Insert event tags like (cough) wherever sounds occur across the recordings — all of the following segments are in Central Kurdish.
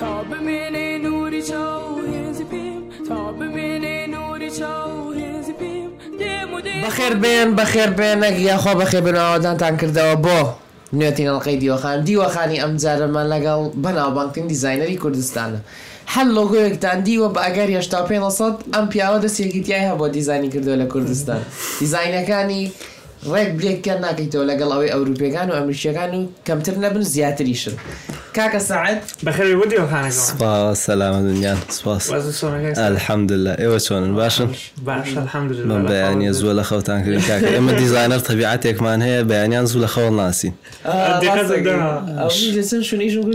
تا بمێنێ نوری چاو هێزی پێم تا بمێنێ نوری چاو هێزی پێم بەخێر بێن بەخێر بێنەك یاخوا بەخێ بنەوەدانتان کردەوە بۆ نوێتینەڵقی دیوەخان دیوەخانی ئەم جارەمان لەگەڵ بەناوبانکن دیزینەری کوردستانە. هەل لۆگۆیەکتان دیوە بە ئەگەر هێشتا 500 ئەم پیاوە دەسێکیتیای هەبۆ دیزانی کردو لە کوردستان دیزینەکانی ڕێک بلێککە ناکەیتەوە لەگەڵ ئەوەی ئەوروپیەکان و ئەمریکیەکان و کەمتر نەبن زیاتریشن كاكا سعد بخير ودي وخانك صباح السلامة دنيان صباح الحمد لله ايوا شلون باشن باش الحمد لله من بيان زول خوتان كريم كاكا اما ديزاينر طبيعتك مان هي بيان زول خو ناسي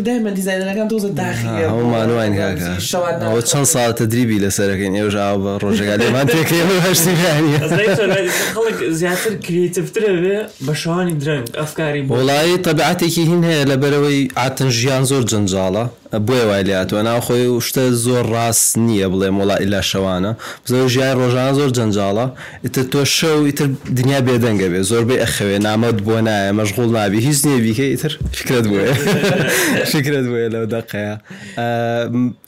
دائما ديزاينر كان توز الداخلية هو مان وين كاكا هو شن صار تدريبي لسركين ايوا جاب روجا قال ما انت كريم هشتي يعني خلق زياتر كريتيف تربي بشواني درن افكاري والله طبيعتك هنا لبروي عتنجي ژیان زۆر جنجاڵە بۆی وای لاتوە ناوخۆی و شتە زۆر ڕاست نییە بڵێم وڵا ئیلا شەوانە زۆر ژیان ڕۆژان زۆر جنجاڵە ئیتر تۆ شەو ئیتر دنیا بێدەنگە بێ زۆربەی ئەخەوێ نامەت بۆ نایە مەشغول نابی هیچ نیێبیکە ئیتر فکرت بووە (laughs) فکرت بووە لەو دەقەیە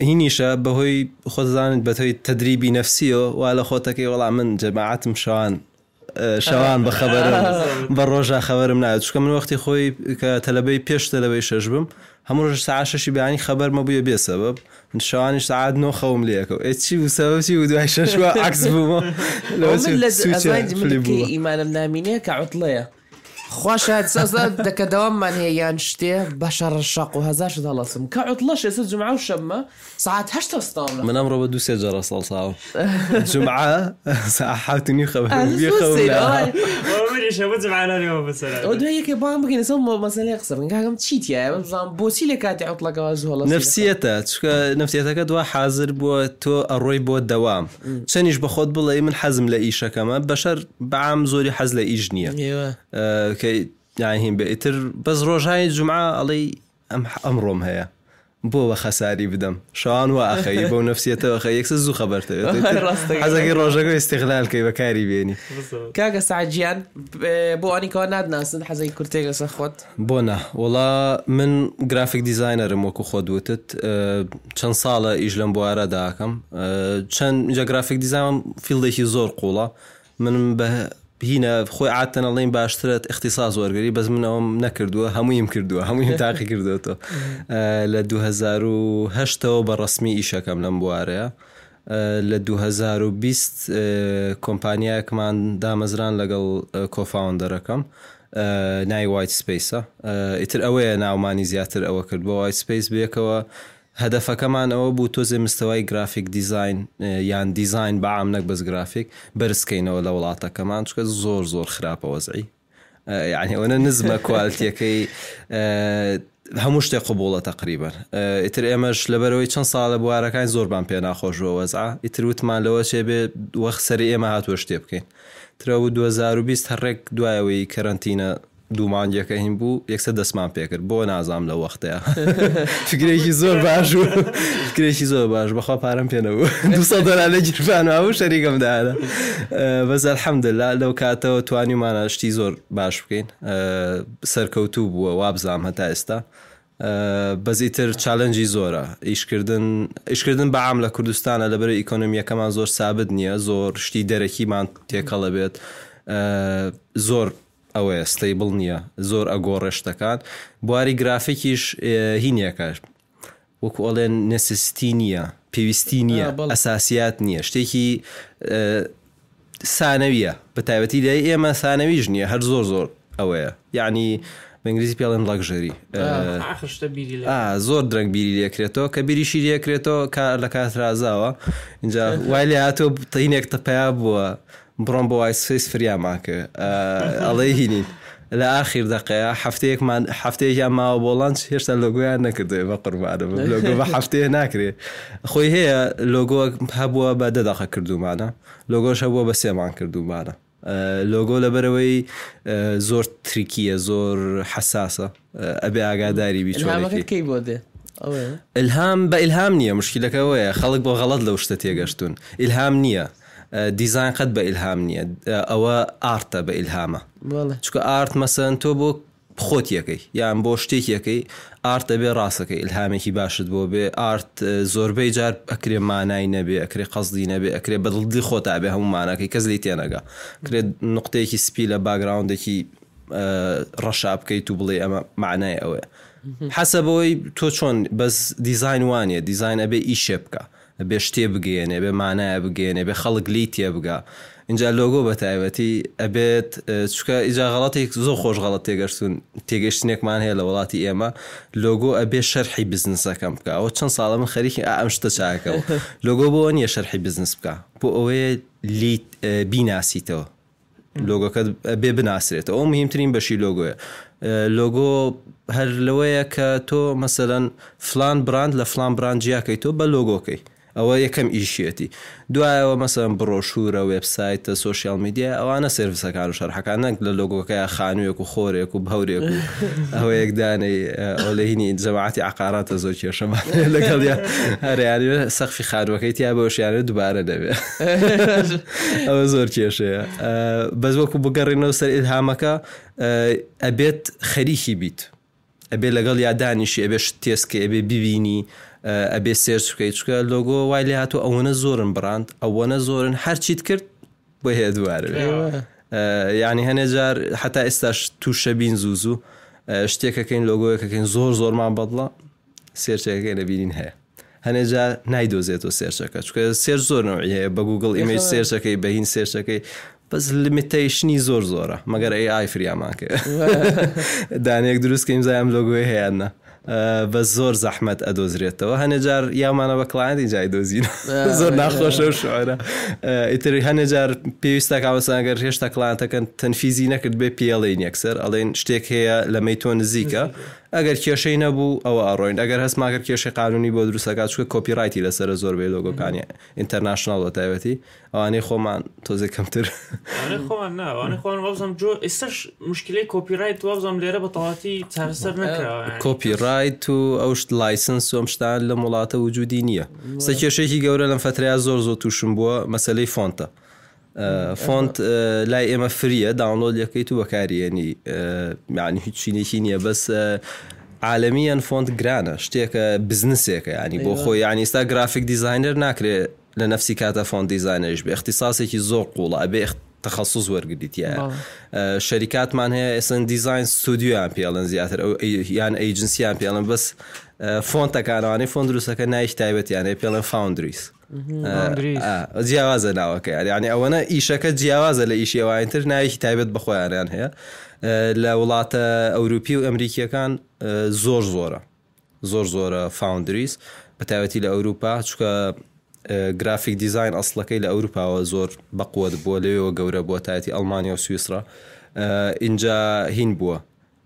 هینیشە بەهۆی خۆزانت بەتەوەی تدریبی نفسیەوە وا لە خۆتەکەی وەڵام من جەماعتم شەوان شەوان بە خەبەر بە ڕۆژە خەبەرم نایە چکە من وەختی خۆی کە تەلەبەی پێشتە لەوەی شەش بم هەموو ڕژ سا شەشی بیانی خەبەر مەبووە بێسەبب من شەوانی سعات نۆ خەوم لەکەو ئە چی و سەوەسی و دوای شەشوە عکس بوومە لە ئیمانم نامینەیە کە عوتڵەیە خوش هاد سوز دك دوام من هي ينشتي بشر الشاق وهزاش ده لصم كعطلش يا سيد جمعة وشمة ساعات هشت استانة من أمر بدو سيد جرى صال صاو (laughs) جمعة ساعة حاوت نيو خبر نيو خبر لها ومري شو بدو معنا اليوم بس ودو هي كي بام بكي نسوم مسألة يقصر نقاها كم تشيت يا بزام بوسي لك هاتي عطلة قواز هو لصم نفسيتها نفسيتها كدوا حازر بو تو الروي بو الدوام شانيش بخوت بلا من حزم لإيشا كما بشر بعام زوري حز لإيجنية اوكي يعني هين بيتر بس هاي الجمعة علي ام امرهم هيا بو وخساري بدم شان واخي (laughs) بو نفسيته واخي يكسز خبرته هذا كي روجا استغلال كي بكاري بيني كاكا سعجيان بو اني كان ناد ناس حزا كورتيغا سخوت بونا والله من جرافيك ديزاينر موكو خود وتت شان أه، صالة اجلم بو ارا داكم شان أه، جا جرافيك ديزاين فيلد هي زور قولا من به بینە خۆی ئاتەنەڵین باشترێت اختیساز وەرگری بەز منەوەم نەکردووە هەموویم کردووە هەموویم تاقی کردوێتەوە (laughs) لە 2010ەوە بە ڕسمی ئیشەکەم لەم بوارەیە لە 2020 کۆمپانیایەکمان دامەزران لەگەڵ کۆفاوندەرەکەم نای وایت سپیسە ئیتر ئەوەیە ناومانی زیاتر ئەوە کرد بۆ وایت سپیس بێکەوە هەدەفەکەمان ئەوە بوو تۆ زێمستەوەی گرافیک دیزین یان دیزین بەعام نەک بەس گرافیک بەرزکەینەوە لە وڵاتەکەمان چکە زۆر زۆر خراپەوەزعی یعنی ئەوە نزمە (laughs) کوالتیەکەی هەموو شتێک قوبوڵە تقریبن ئیتر ئێمەش لەبەرەوەی چەند ساڵە بوارەکان زۆربان پێ ناخۆشەوە وەزع ئیتر وتمان لەوە شێ بێ وەخ سەری ئێمە هاتووە شتێ بکەین ترەوە 2020 هەڕێک دوایەوەی کەرنتینە دوومانگیەکە هین بوو یەکسە دەسمان پێکرد بۆ نازام لە وەختەیە (laughs) فکرێکی زۆر باش و فکرێکی زۆر باش بەخوا پارەم پێنەبوو (laughs) دو لە گیرفانەوە شەریکم دادا بەزار حەمدللا لەو کاتەوە توانیمانەشتی زۆر باش بکەین سەرکەوتوو بووە وابزام هەتا ئێستا بەزیتر چالەنجی زۆرە ئیشکردن ئیشکردن بە عام لە کوردستانە لەبەر ئیکۆنمیەکەمان زۆر سابت نییە زۆر شتی دەرەکیمان تێکەڵە بێت زۆر ئەوەیە ستیبل نییە زۆر ئەگۆڕێشتەکان بواری گرافیکیش هینیەکەش وەکو ئەڵێن نسستی نییە پێویستی نییە ئەساسیات نییە شتێکی سانەویە بە تایبەتی دای ئێمە سانەویژ نییە هەر زۆر زۆر ئەوەیە یعنی بەنگلیزی پێڵێن لەکژەری زۆر درنگ بیری لەکرێتەوە کە بیریشی لەکرێتەوە کار لە کات رازاوە اینجا وای لە هاتۆ تینێک تەپیا بووە بڕۆم بۆ وای سیس فریاماکە ئەڵێ هینین لە ئاخیر دقەیە هەفتەیەکمان هەفتەیەکیان ماوە بۆڵانچ هێشتا لۆگویان نەکردێ بە قوربانە (laughs) لۆگۆ بە هەفتەیە ناکرێ خۆی هەیە لۆگۆ هەبووە بە دەداخە کردومانە لۆگۆش هەبووە بە سێمان کردومانە لۆگۆ لەبەرەوەی زۆر تریکیە زۆر حساسە ئەبێ ئاگاداری بیچۆکی بۆ دێ ئەلهام بە ئلهام نییە مشکلەکەەوەیە خەڵک بۆ غەڵت لەو شتە تێگەشتون ئلهام نییە دیزайн قەت بە ئیلهام نییە ئەوە ئارتە بە ئیلهامە چکە ئارت مەسەن تۆ بۆ خۆت یەکەی یان بۆ شتێک یەکەی ئارتە بێ ڕاستەکەی ئلهامێکی باشت بۆ بێ ئارت زۆربەی جار ئەکرێ مانای نەبێ ئەکرێ قەزدی نەبێ ئەکرێ بەدڵدی خۆتا بێ هەموو مانەکەی کەس لی تێنەگا کرێت نقطەیەکی سپی لە باگراوندێکی ڕەشا بکەیت و بڵێ ئەمە معنای ئەوەیە حەسە بەوەی تۆ چۆن بەس دیزین وانە دیزین ئەبێ ئیشێ بکە بێ شتێ بگێنێ بێ مانایە بگێنێ بێ خەڵک لی تێ بگە اینجا لۆگۆ بە تایبەتی ئەبێت چکە ئیجا غڵاتێک زۆ خۆش غڵەت تێگەشتون تێگەشتنێکمان هەیە لە وڵاتی ئێمە لۆگۆ ئەبێ شەرحی بزنسەکەم بکە ئەوە چەند ساڵە من خەریکی ئەم شتە چاکەەوە (laughs) لۆگۆ بۆ نییە شەرحی بزنس بکە بۆ ئەوەیە لی بیناسییتەوە لۆگەکە بێ بناسرێت ئەو مهمترین بەشی لۆگۆیە لۆگۆ هەر لەوەیە کە تۆ مەسەرەن فلان براند لە فلان براندجیاکەی تۆ بە لۆگۆکەی ئەوە یەکەم ئیشیەتی دوایەوە مەسەم بڕۆشورە وبسایتە سوسیال میدیە ئەوانە سرویسەکان و شەرحەکان نەک لە لۆگۆکە خانوویەک و خۆرێک و بەورێک و ئەوە یەکدانەی ئۆلهینی جەماعتی عقاراتە زۆر کێشەمان لەگەڵ هەریان سەخفی خاروەکەی تیا بەشیانە دوبارە دەبێت ئەوە زۆر کێشەیە بەز وەکو بگەڕینەوە سەر ئیدهامەکە ئەبێت خەریکی بیت ئەبێ لەگەڵ یادانیشی ئەبێ تێسکە ئەبێ ببینی ئەبێ سێرچکەی چکە لۆگۆ وای لێ هاتوو ئەوەنە زۆرن براند ئەوەنە زۆرن هەرچیت کرد بۆ هەیە دووارە یعنی هەنێ جار حتا ئێستاش تووشە بین زوزوو شتێکەکەین لۆگۆیەکەکەین زۆر زۆرمان بەدڵە سێرچەکەەکەی لەبیین هەیە هەنێجا نایدۆزێتەوە سێرچەکە چکە سێر زۆرنەوەی هەیە بە گوگل ئیمەی سێرچەکەی بەهین سێرچەکەی بەس لمیتەیشنی زۆر زۆرە مەگەر ئەی ئایفریاماکە (laughs) دانێک دروستکەیم زایم لۆگوۆی هەیەە بە زۆر زەحمت ئەدۆزرێتەوە هەنێجار یامانە بە کلاەنی جای دۆزین زۆر ناخۆشە و شعرە ئیتری هەنێجار پێویستە کاوەسانگەر هێشتا کلانتەکەن تەنفیزی نەکرد بێ پیاڵی یەکسەر ئەڵێن شتێک هەیە لە مەیتۆ نزیکە ئەگەر کێشەی نەبوو ئەوە ئەڕۆین ئەگەر هەستماگەر کێشەی قانونی بۆ دروستەکە چکە کۆپیڕایتی لەسرە زۆر بێ لۆگۆکانی ئینتەرناشنال بە تایبەتی ئەوانەی خۆمان تۆزێک کەمتر خۆمان ناوانەی خۆن وەزم جۆ ئێستش مشکلی کۆپیڕایت وەزم لێرە بە تەواتی چارەسەر نکراوە کۆپیڕایت و ئەوشت لایسنس سۆم شتان لە وڵاتە وجودی نییە سە کێشێکی گەورە لەم فتریا زۆر زۆ تووشم بووە مەسلەی فۆنتە. فۆنت لای ئێمە فریە داونلۆ یەکەیت و بەکارێنی معنی هیچ چینێکی نییە بەس عالمیان فۆنت گرانە شتێکە بزنسێکە ینی بۆ خۆی ینی ئستا گرافیک دیزینەر ناکرێت لە نفسی کاتە فۆنت دیزانەش بێ اختصاسێکی زۆر قوڵە ئەبێ تخصص وەرگیتە شەریکاتمان هەیە ئسن دیزین سودیویان پێڵەن زیاتر ئەو یان ئەیجنسیان پێڵن بەس فۆنتەکانوانی فۆن دروستەکە نایش تایبەتیانێ پێڵێن فاونندریس جیاوازە ناوەکە یانی ئەوەنە ئیشەکە جیاوازە لە ئیشێوانتر نایکی تایبەت بەخۆیانیان هەیە لە وڵاتە ئەوروپی و ئەمریکیەکان زۆر زۆرە زۆر زۆرە فاونندریس بەتایبەتی لە ئەوروپا چکە گرافیک دیزین ئەسڵەکەی لە ئەوروپاوە زۆر بەقوت بووە لەوێەوە گەورە بووە تایەتی ئەلمانیا و سویسرا اینجا هین بووە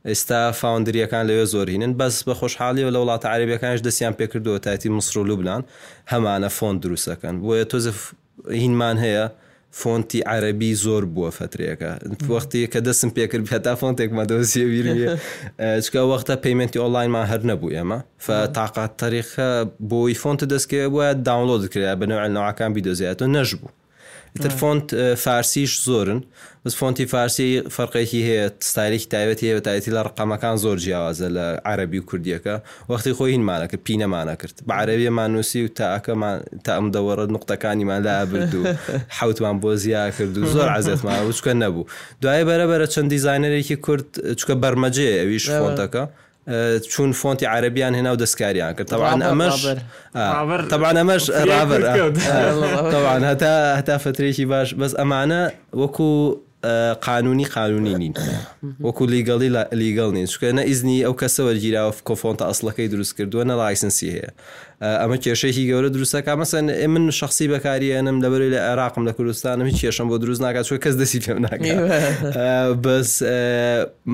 ئێستا فاوندریەکان لەوێ زۆرینن بەس بە خۆشحالی و لە وڵاتە عربیەکانش دەستیان پێکردووە تایتی مسر و لوبلان هەمانە فۆن دروستەکەن بۆیە تۆزە هینمان هەیە فۆنتی عەربی زۆر بووە فترەکە وەختی کە دەستم پێکرد هەتا فۆنتێکمە دەوزیێویریە (laughs) چکە وەختە پەیمەنتی ئۆنلاینمان هەر نەبوو ئێمە فتااقات تاریخە بۆی فۆنتە دەستکێ بووە داونلۆ دەکرێت بەنەوە ناوەکان بیدۆزیێت و نەش بوو تر فۆنت فارسیش زۆرن بس فۆنتی فارسی فەرقێکی هەیە ستایلێکی تایبەتی هەیە بەتایەتی لە ڕقامەکان زۆر جیاوازە لە عربی و کوردیەکە وەختی خۆی هینمانەکە پینەمانە کرد بە عربیەمان نووسی و تاکەمان تا ئەم دەوەڕە نقطەکانیمان لا ئابرد و (laughs) حوتمان بۆ زیا کرد و زۆر عزیێتمان وچکە نەبوو دوایە بەرەبەرە چەند دیزینەرێکی کورد چکە بەرمەجێ ئەویش فۆنتەکە چون فۆنتی عربیان هێنا و دەستکاریان کرد تاوان ئەمەش تاوان ئەمەش ڕاور تاوان هەتا هەتا فترێکی باش بەس ئەمانە وەکو قانونی قانونی نین وەکو لیگەڵی لیگەڵ نین چکە نە ئیزنی ئەو کەسە وەرگیراوە کۆفۆنتە ئەسلەکەی دروست کردووە نە لایسنسی هەیە ئەمە کێشەیەکی گەورە دروستە کا مەسەن من شخصی بەکارێنم لەبەر لە عێراقم لە کوردستانم هیچ کێشم بۆ دروست ناکات چوە کەس دەسی پێم ناکات بەس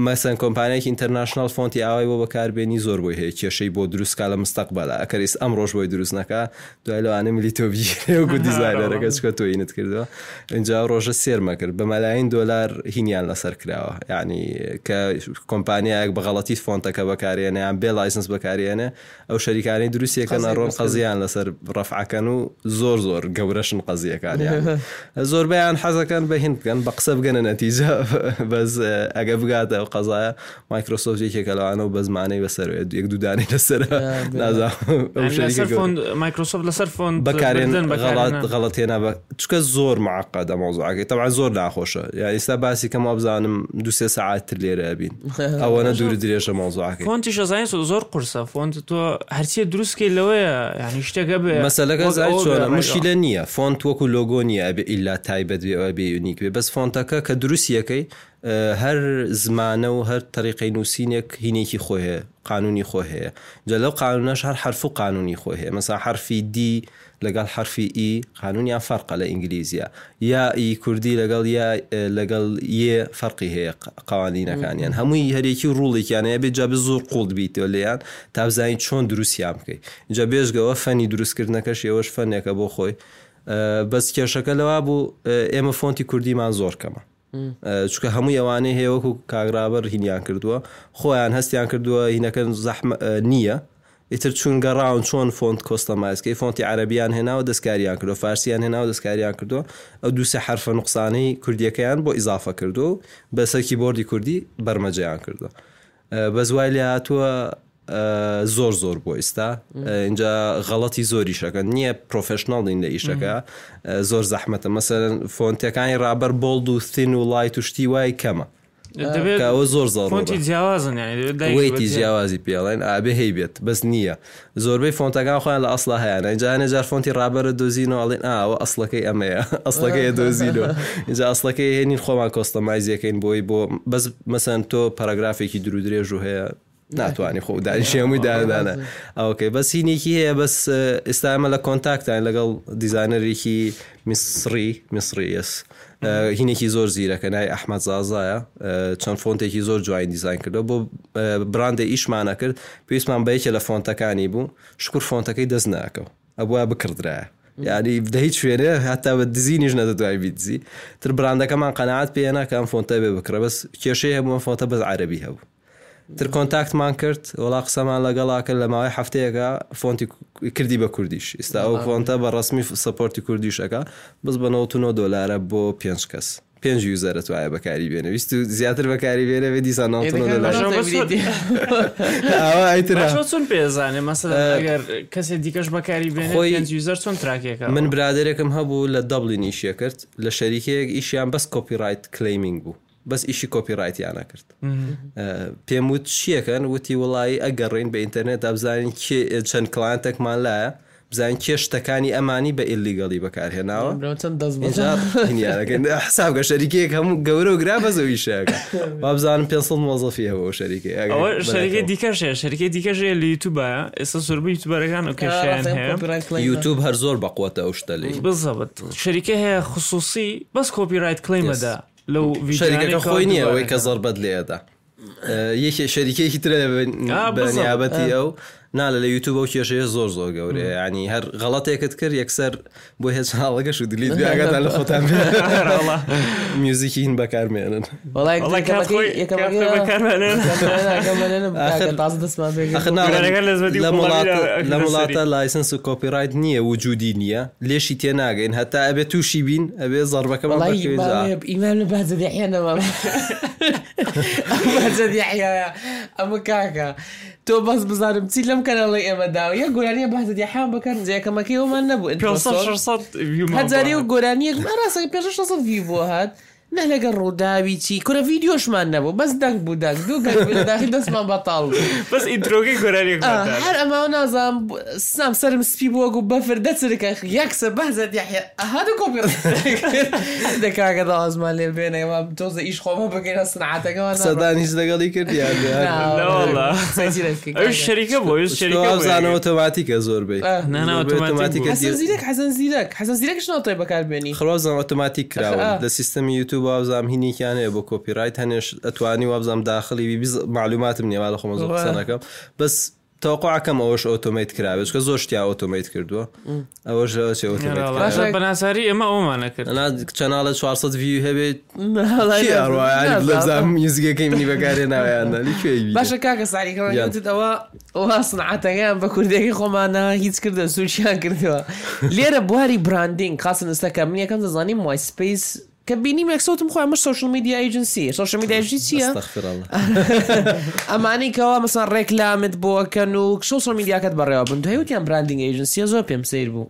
مەسەن کۆمپانیەکی ئینتەرناشنال فۆنتی ئاوای بۆ بەکاربێنی زۆر بۆی هەیە کێشەی بۆ دروستکە لە مستەقبەلا ئەکەریس ئەم ڕۆژ بۆی دروستنەکە دوای لەوانە میلیتۆبیگو (laughs) دیزایەرەکە (laughs) چکە تۆ اینت کردەوە اینجا ڕۆژە سێرمە کرد بە مەلاین دۆلار هینیان لەسەر کراوە یعنی کە کۆمپانیایەک بەغڵەتی فۆنتەکە بەکارێنە یان بێ لایسنس بەکارێنە ئەو شەریکانی دروستیەکە ئەڕۆم قەزیان لەسەر ڕەفعەکەن و زۆر زۆر گەورەشن قەزیەکانیان (laughs) زۆربیان حەزەکەن بەهین بکەن بە قسە بگەنە نەتیجە (laughs) بەس ئەگە اه، بگاتە ئەو قەزایە مایکرۆسۆفت یەکێکە لەوانەوە بە زمانەی بەسەر یەک دودانی (laughs) لەسەر مایکرۆسۆف لەسەر فۆن بەکارێن غەڵەت هێنا چکە زۆر معقە دەمەوزعەکەی تەوان زۆر ناخۆشە یا ئێستا باسی کەمە بزانم دوسێ ساعت لێرە بین ئەوەنە دوور درێژە مۆزعەکە فۆنتیشەزانین زۆر قرسە فۆنت تۆ هەرچی دروستکەی لەوەیە بێ ینی شتەکە بێ مەسلەکە زای چۆنە مشیلە نییە فۆنت وەکو لۆگۆ نیە ئەبێ ئللا تایبەت بێەوە بێ یونیک بێ بەس فۆنتەکە کە دروستیەکەی هەر زمانە و هەر تەریقی نووسینێک هینێکی خۆ هەیە قانونی خۆ هەیە جە لەو قانونەش هەر حرف و قانونی خۆ هەیە مەسا حرفی دی لەگەڵ حرفی ئی قانونیان فەرقە لە ئینگلیزیە یا ئی کوردی لەگەڵ یا لەگەڵ یە فەرقی هەیە قوانینەکانیان هەمووی هەرێکی ڕوڵێکیانەیە بێ جابێ زۆر قوڵ بیتەوە لەیان تابزانین چۆن دروستیان بکەیت جا بێژگەوە فەنی دروستکردنەکەش ئێوەش فەنێکە بۆ خۆی بەس کێشەکە لەوا بوو ئێمە فۆنتی کوردیمان زۆر کەمە چکە هەموو ئەوانەی هێوەکو کاگرابەر هینیان کردووە خۆیان هەستیان کردووە هینەکەن زەحمە نییە ئیتر چون گەڕاون چۆن فۆنت کۆستەمایسکەی فۆنتی عربیان هێناوە دەستکاریان کردو فارسیان هێناو دەستکاریان کردو ئەو دووسە حرفە نقصانەی کوردیەکەیان بۆ ئیزافە کردو و بەسەرکی بردی کوردی بەرمەجەیان کردو بە زوای لە هاتووە زۆر زۆر بۆ ئێستا اینجا غەڵەتی زۆری شەکە نییە پرۆفشنناڵین لە ئیشەکە زۆر زەحمەتە مەسەرن فۆنتەکانی رابەر بۆلد و سین و لای توشتی وای کەمە دەبێتەوە زۆر زۆرتی جیاوازنیتی جیاوازی پێڵێن ئابێ هەی بێت بەس نییە زۆربەی فۆنتەکان خۆیان لە ئەسڵ هەیەە جانە جار فۆنتی ڕابرە دۆزینەوەڵێن ئاوە ئەسلەکەی ئەمەیە (laughs) ئەسلەکەی دۆزیلەوە (laughs) اینجا ئەسلەکەی هێنین خۆمان کۆستەمایزیەکەین بۆی بۆ بەس مەسەن تۆ پەرەگرافێکی درودرێژ و هەیە ناتوانانی خۆ دانیشێمووی دادانە ئەوکەی بەسینێکی هەیە بەس ئێستا ئەمە لە کۆنتاکتان لەگەڵ دیزانەرێکی میسری میسریس. هینێکی زۆر زیرەکە نای ئەحمد زازایە چەند فۆنتێکی زۆر جوین دیزین کردەوە بۆ براندە ئیشمانە کرد پێویستمان بەیەکە لە فۆنتەکانی بوو شکر فۆنتەکەی دەست ناکەو ئەبە بکردرایە یعنی دە هیچ شوێنێ هەتا بە دزینیش نەدە دوای بیتزی تر براندەکەمان قەنەعات پێێنا کەم فۆنتە بێ بکرە بەس کێشەیە هەبووە فۆتە بەس عربی هەبوو تر کۆنتاکتمان کرد وڵا قسەمان لەگەڵاکە لە ماوەی هەفتەیەەکە فۆنتی کردی بە کوردیش ئستا ئەو فۆنتە بە ڕسمی سپۆرتی کوردیشەکە بز بە 90 دلارە بۆ پێنج کەس پێنج یوزەرە توایە بەکاری بێنە ویست زیاتر بەکاری بێنە بێ دیسان چۆن پێزانێ مەسەگەر کەسێک دیکەش بەکاری بێنەر چۆن تراکێکەکە من برادێکم هەبوو لە دەبڵی نیشیە کرد لە شەریکەیەک ئیشیان بەس کۆپیڕیت کلەیمینگ بوو بەس ئیشی کۆپیڕایتیانە کرد پێم وت چیەکەن وتی وڵایی ئەگەڕین بە ئینتەرنێت ئەبزانین چەند کلانتێکمان لایە بزانین کێشتەکانی ئەمانی بە ئیلیگەڵی بەکارهێناوە حساب گە شەریکەیەک هەموو گەورە و گرا بەزەوی شەکە با بزانم 500 مۆزەفی هەبەوە شەریکە شەریکی دیکەشێ شەرکی دیکەژێ لە یوتوبە ئێستا سربی یوتوبەرەکان و کەشیان هەیە یوتوب هەر زۆر بەقوتە ئەو شتە لی بزەبت شەریکە هەیە خصوصی بەس کۆپیرایت کلەیمەدا لو شركه يعني خوينيه ويك زربد لي هذا هي آه، شركه كي تري بنيابتي او نا لە یوتوب ئەو کێشەیە زۆر زۆر گەورەیە ینی هەر غەڵاتێکت کرد یەکسەر بۆ هێز هاڵەکەش و دلیت (laughs) بیاگەدا لە خۆتان (laughs) (laughs) میوزیکی هین بەکارمێنن لە وڵاتە لایسنس و کۆپیرایت نییە وجودی نییە لێشی تێناگەین هەتا ئەبێ تووشی بین ئەبێ زەربەکە بەڵی ئیمان لە بازدەحێنەوە. ئەمە کاکە تۆ بەس بزانم چی لەم کەنەڵی ئێمەداوە یە گۆرانیە بەزت یحام بکەن جێەکەمەکەی ومان نەبوو هەزاری و گۆرانیەک ڕاستەکە پێ 600 وی بۆ هات نە لەگە ڕووداوی چی کورە ڤیددیۆشمان نەبوو بەس دەنگ بوو دەنگ دووداخی دەستمان بەتاڵ بەس ئیدرۆگی گۆرانی هەر ئەما نازانام سام سرم سپی بووە و بەفر دەچرکە یەکسە بەزت هەاد کۆپی دەکاگە داوازمان لێ بێنەوە تۆزە ئیش خۆمە بگەینە سنعاتەکەەوە سەدانیش لەگەڵی کردیان شەریکە بۆ شەریکەزانەوە تەماتیکە زۆربەی ناناوەماتیکە زیرەک حەزن زیرەک حەزن زیرەکشنەوە تۆی بەکاربیێنی خڵۆزان ئۆتۆماتیک کراوە لە سیستەمی یوتوب و وابزام هینیان هەیە بۆ کۆپیرایت هەنێش ئەتوانی وابزام داخلی معلوماتم نیێوا لە خۆمە زۆرەکەم بەس تاوقعکەم ئەوەش ئۆتۆمیت کراوێت کە زۆشتیا ئۆتۆمیت کردووە ئەوەش بەناساری ئێمە ئەومانە کرد چەناڵە 400 وی هەبێت میزگەکەی منی بەکارێ ناویان باشە کاکە ساریەوە ئەوە سنعاتەکەیان بە کوردێکی خۆمانە هیچ کردە سوچیان کردەوە (laughs) لێرە بواری براندینگ قاسنستەکە من یەکەم دەزانانی مای سپیس كبيني ماك صوت خويا مش سوشيال ميديا ايجنسي سوشيال ميديا ايجنسي استغفر الله اماني كوا مثلا ريكلام بو كانوا سوشيال ميديا كتب الرياض بنتو هيو براندينغ ايجنسي زو بيم سير بو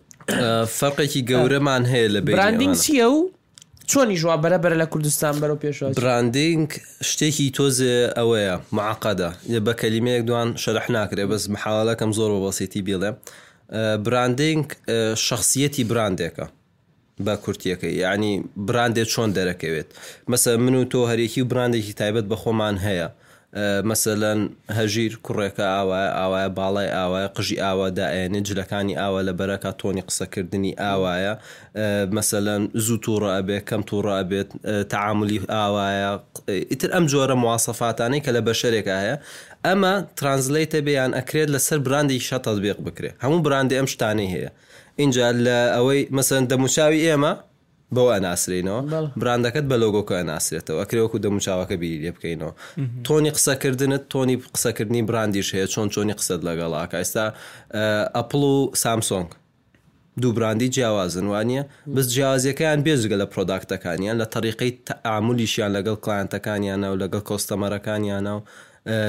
فرقي كي جورة مان هي لبي براندينغ سيو چۆنی ژوا بەرەبەر لە کوردستان بەرەو براندينغ شتي هي توز اويا معقده يبقى كلمه دوان شەرح ناکرێ بەس مححاڵەکەم زۆر بە بەسیتی بێڵێ براندینگ شخصیەتی با کورتیەکەی یعنی براندێ چۆن دەرەکەوێت مەسە من و تۆ هەرێکی و براندێکی تایبەت بە خۆمان هەیە مەسەەن هەژیر کوڕێکە ئاوایە ئاوایە باڵای ئاوایە قژی ئاواداەنێ جلەکانی ئاوا لە بەرەکە تۆنی قسەکردنی ئاوایە مەسەەن زوو تووڕە ئەبێ کەم تووڕە ئەبێت تعاملی ئاوایە ئیتر ئەم جۆرە موواسەفاتانەی کە لە بەشەرێک هەیە ئەمە ترانزلیتە بیان ئەکرێت لەسەر براندی شە تەبێق بکرێت هەموو براندی ئەم شتانی هەیە اینجا لە ئەوەی مەسەن دەموچاوی ئێمە بەوە ئەناسرینەوە براندەکەت بە لۆگۆکە ئەناسرێتەوە ئەکرێوەکو دەموچاوەکە بیری لێ بکەینەوە تۆنی قسەکردنت تۆنی قسەکردنی براندیش هەیە چۆن چۆنی قسەت لەگەڵاکە ئێستا ئەپل و سامسۆنگ دوو براندی جیاوازن وانە بس جیازیەکەیان بێزگە لە پرۆداکتەکانیان لە تەریقی تەعاعملیشیان لەگەڵ کلانتەکانیانە و لەگەڵ کۆستەمەرەکانیانە و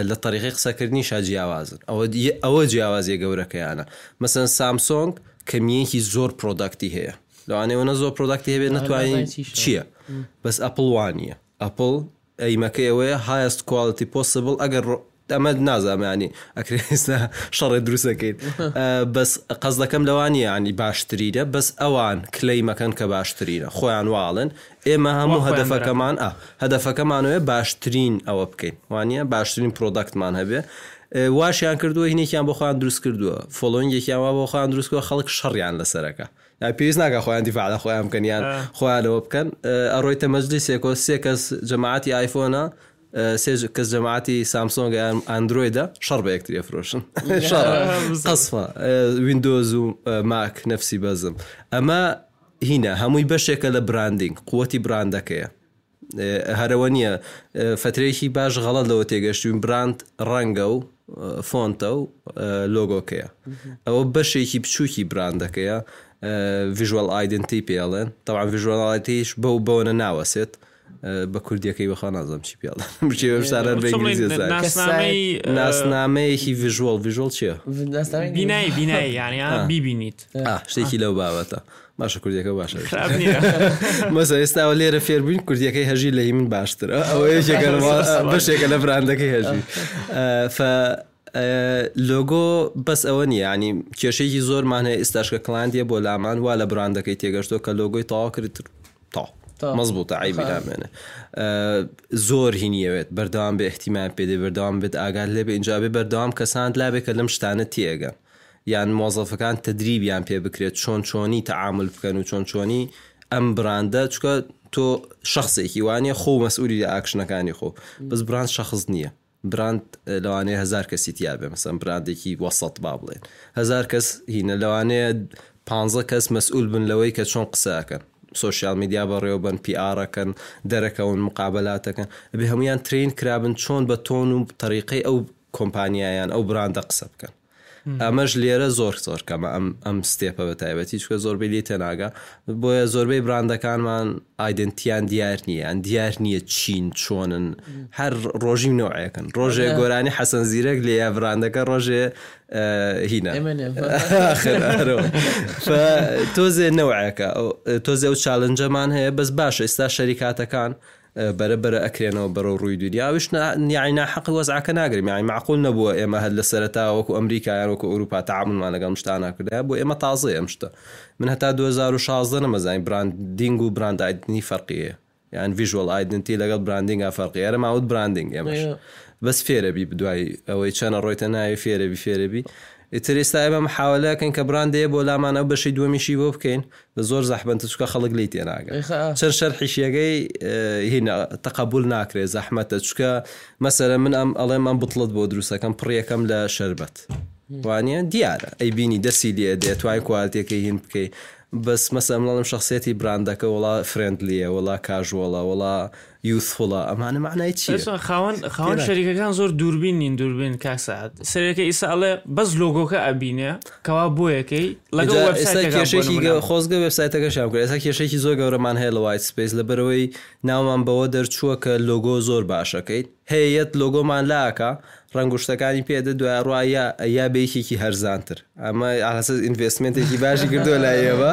لە طریقی قسەکردنی شاجیاوازن ئەوە ئەوە جیاوازیە گەورەکەیانە مەسن سامسۆنگ کەمیەکی زۆر پرۆدەکتی هەیە لەوانێەوەە زۆر پرۆدەکتی هەبێت نتوانین چییە بەس ئەپڵوانە ئەپل ئەیمەکەی ئەوەیە هایست کوالتی پۆسبل ئەگەر ئەمە نازامانی ئەکرێستا شەڕێ دروستەکەیت (laughs) بەس قەز دەکەم لەوانی ینی باشترینە بەس ئەوان کلەی مەکەن کە باشترینە خۆیان واڵن ئێمە هەموو هەدفەکەمان ئا هەدفەکەمانوێ باشترین ئەوە بکەین وانە باشترین پرۆدەکتمان هەبێ واشیان کردووە هینێکیان بۆخواان دروست کردووە فۆلۆن یەکیانوا بۆخواان دروستکووە خەڵک شەڕیان لەسەرەکە پێویست ناکە خۆیان دیفاعە خۆیان بکەنیان خۆیانەوە بکەن ئەڕۆیتە مەجلی سێکۆ سێ کەس جەماعتی آیفۆنا سێژ کەس جەماعتی سامسۆنگ ئەندرویدا شەڕ بە یەکتری فرۆشن (laughs) قسفە وینندۆز و ماک نەفسی بەزم ئەمە هینە هەمووی بەشێکە لە براندینگ قوتی براندەکەیە هەرەوە نییە فترێکی باش غەڵە لەوە تێگەشتوین براند ڕەنگە و فۆنتە و لۆگۆکەیە ئەوە بەشێکی بچووکی براندەکەیە ڤژوال ئایدنتی پێڵێن تەوان ڤژوالایتیش بەو بەوەنە ناوەسێت بە کوردیەکەی بەخوا نازم چی پیاڵە (laughs) ناسنامەیەکی ڤژۆڵ ڤژۆڵ چیە بینایی بینایی یانیان بیبینیت شتێکی لەو بابەتە باشە کوردیەکە باشە (laughs) مەسە ئێستاوە لێرە فێربووین کوردیەکەی هەژی لە من باشترە ئەوەیە (laughs) بەشێکە لە براندەکەی هەژی لۆگۆ بەس ئەوە نیە ینی کێشەیەکی زۆرمان هەیە ئێستاشکە کلاندیە بۆ لامان وا لە براندەکەی تێگەشتۆ کە لۆگۆی تەواکرد مەزبوو عیبی دامێنێ زۆر هینیەوێت بەردەوام بێ احتیمان پێدە بەردەوام بێت ئاگات لێ بە اینجابێ بەردەوام کەسان لابێ کە لەم شتانە تێگەن یان مۆزەفەکان تدریبیان پێ بکرێت چۆن چۆنی تەعامل بکەن و چۆن چۆنی ئەم براندە چکە تۆ شخصێکی وانە خۆ مەسئولی لە ئاکشنەکانی خۆ بەس براند شخص نییە براند لەوانەیە هزار کەسی تیاابێ مەسم براندێکی وەسەت با بڵێن هزار کەس هینە لەوانەیە پ کەس مەسئول بن لەوەی کە چۆن قسەکەن سوسیال میدیا بەڕێوەبن پیئڕەکەن دەرەکەون مقابلاتەکەن بێ هەمویان ترین کرابن چۆن بە تۆن و تەریقی ئەو کۆمپانیایان ئەو براندە قسە بکەن ئەمەش لێرە زۆر زۆر کەمە ئەم ئەم ستێپە بە تایبەتی چکە زۆربەی لێ تێناگە بۆیە زۆربەی براندەکانمان ئایدنتیان دیار نییە ئەن دیار نییە چین چۆنن هەر ڕۆژی نەوەیەکەن ڕۆژێ گۆرانی حەسەن زیرەک لێ براندەکە ڕۆژێ هینە تۆزێ نەوەیەەکە تۆزێ و چالنجەمان هەیە بەس باشە ئێستا شەریکاتەکان. بەرەبرە ئەکرێنەوە بەرە ڕووی دووریاویش نیاینا حەقی وەزعکە ناگرم یانی معقول نەبووە ئێمە هەر لە سەرتا وەکو ئەمریکایان وەکو ئەوروپا تاعاونمان لەگەڵ شتا ناکردای بۆ ئێمە تازە ئەم شتە من هەتا 2016 نەمەزانین براندینگ و براند ئایدنی فەرقیە یان ویژوال ئایدنتی لەگەڵ براندینگ فەرقی ئەرە ماوت براندینگ ئێمەش بەس فێرەبی بدوای ئەوەی چەنە ڕۆیتە ناوی فێرەبی فێرەبی ئیتر ئێستا ئێمە محاولەکەن کە بران دەیە بۆ لامانە بەشی دووەمیشی بۆ بکەین بە زۆر زەحمەن چکە خەڵک لی تێناگە چەند شەرحیشیەکەی تەقبول ناکرێت زەحمەتە چکە مەسرە من ئەم ئەڵێ من بڵت بۆ دروستەکەم پڕیەکەم لە شربەت. وانە دیارە ئەی بینی دەسی لێ دێت توای کوالتێکی هین بکەی بەس مەسەمڵڵم شخصێتی براندەکە وڵا فرندلیە وڵا کاژوەڵە وڵا یوسفڵە ئەمانە معنای چی خاوەن خاوەن شەریکەکان زۆر دووربین نین دووربین کاکسات سەرەکە ئیساڵێ بەس لۆگۆکە ئەبینە کەوا بۆیەکەی کێشێکی خۆزگە وبسایتەکە شاوکە ئێستا کێشێکی زۆر گەورەمان هەیە لە وایت سپیس لە بەرەوەی ناومان بەوە دەرچووە کە لۆگۆ زۆر باشەکەیت هەیەت لۆگۆمان لاکە ڕنگشتەکانی پێدە دوایڕایە یا بێکێکی هەرزانتر ئەمە ئاسە ئینڤستمنتێکی باشی کردو لای ئێوە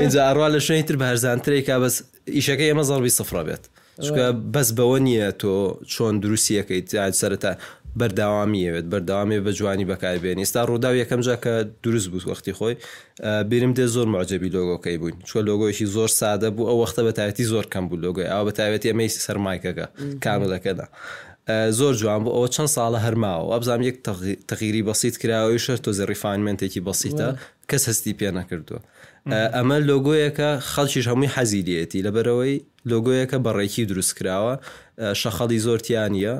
اینجا ئەڕوا لە شوێنی تر بە هەرزانترێک کا بەس ئیشەکە ئێمە زەڵبی سفرە بێت بەس بەوە نییە تۆ چۆن دروسیەکەیت سەرتا بەرداوامیەوێت بەرداوامی بە جوانی بەکاربێن ئێستا ڕووداو یەکەم جا کە دروست بوو وەختی خۆی بیرم دێ زۆر معجبی لۆگۆکەی بووین چوە لۆگۆیشی زۆر سادە بوو ئەو وەختە بەتایەتی زۆر کەم بوو لۆگۆی ئەو بەتایەتی ئەمەی سەرمایکەکە کاملەکەدا. زۆر جوان بۆ ئەوە چەند ساڵە هەرماوە ئەبزانام یەک تغیری بەسییت کراوەی شەر تۆ زەریفاینمنتێکی بەسیتە کەس هەستی پێ نەکردووە ئەمە لۆگۆیەکە خەڵکیش هەمووی حەزیدیەتی لەبەرەوەی لۆگۆیەکە بەڕێکی دروست کراوە شەخەڵی زۆرتیانە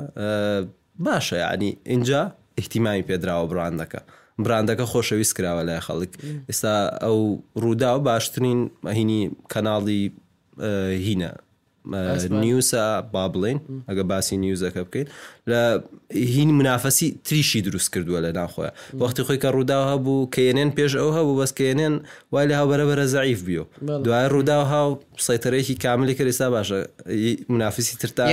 باشە ینی اینجا احتیمای پێدراوە براندەکە. براندەکە خۆشەویست کراوە لای خەڵک ئێستا ئەو ڕوودا و باشترین هینی کەناڵی هینە نیوسە با بڵین ئەگە باسی نیوزەکە بکەین لە هین منافەسی تریشی دروست کردووە لە ناخۆە وەختی خۆی کە ڕووداوە هەبوو کەێنێن پێش ئەو هەبوو بەسکەێنێن وای لە هاوبەرە بەرە زعیف بیۆ دوای ڕووداوە هاو سەیتەرێکی کاملی کەێستا باشە منافسی ترتا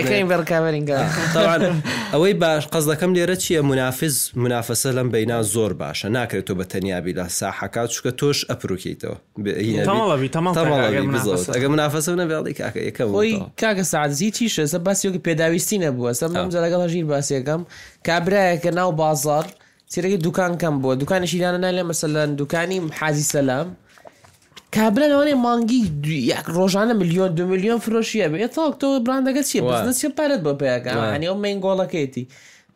ئەوەی باش قەز دەکەم لێرە چییە منافز منافەسە لەم بەینا زۆر باشە ناکرێتەوە بە تەنیابی لە ساحکات چکە تۆش ئەپروکیتەوە ئەگە منافەسە نەبێڵی کاکە یەکەم کاکە سازی تیشە سە باسیۆکی پێداویستی نەبووە سە ئەمجە لەگەڵ ژیر باسیەکەم کابراایەکە ناو بازار سیرەکە دوکان کەم بووە دوکانشیدانە نای لە مەسەلەن دوکانی حەزی سەلام کابرا لەوانێ مانگی یک ڕۆژانە میلیۆن دو میلیۆن فرۆشیە بێ تاک تۆ براندەکە چیە بزنسی پارەت بە پێەکانی ئەو مەنگۆڵەکەیتی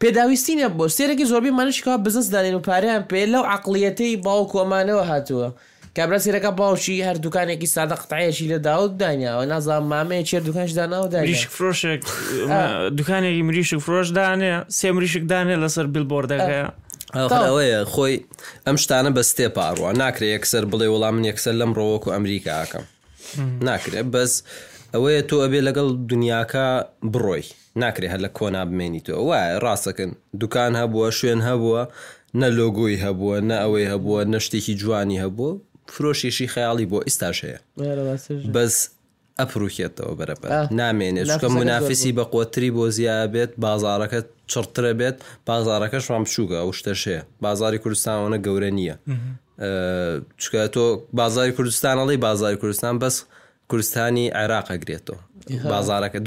پێداویستی نە بۆ سێرەی زۆربی منشکەوە بزنس دانێن و پاریان پێ لەو عقلیەتەی باو کۆمانەوە هاتووە. کابرا سیرەکە باوشی هەر دوکانێکی سادە قتایەکی لە داوت دانیاەوە نازان مامەیە چێر دوکانشدا ناودا مریشک فرۆشێک دوکانێکی مریشک فرۆشدانێ سێ مریشکدانێ لەسەر بلبۆردەکەە. ئەوەیە خۆی ئەم شتانە بەستێ پاڕوە ناکرێت یەکسەر بڵێ وەڵام من یەکسەر لەم ڕۆوەکو ئەمریکاکەم ناکرێت بەس ئەوەیە تۆ ئەبێ لەگەڵ دنیاکە بڕۆی ناکرێت هەر لە کۆنا بمێنی تۆ وایە ڕاستەکەن دوکان هەبووە شوێن هەبووە نە لۆگۆی هەبووە نە ئەوەی هەبووە نەشتێکی جوانی هەبوو فرۆشیشی خەیاڵی بۆ ئیستاش هەیە بەس ئەپروکێتەوە بەرەپە نامێنێت چکە منافسی بە قوتری بۆ زیاد بێت بازارەکە چرترە بێت بازارەکە شوام شوگە ئەو شتەشەیە بازاری کوردستانەوە گەورە نییە چکە تۆ بازاری کوردستانەڵی بازاری کوردستان بەس کوردستانی عێراقەگرێتەوە بازارەکە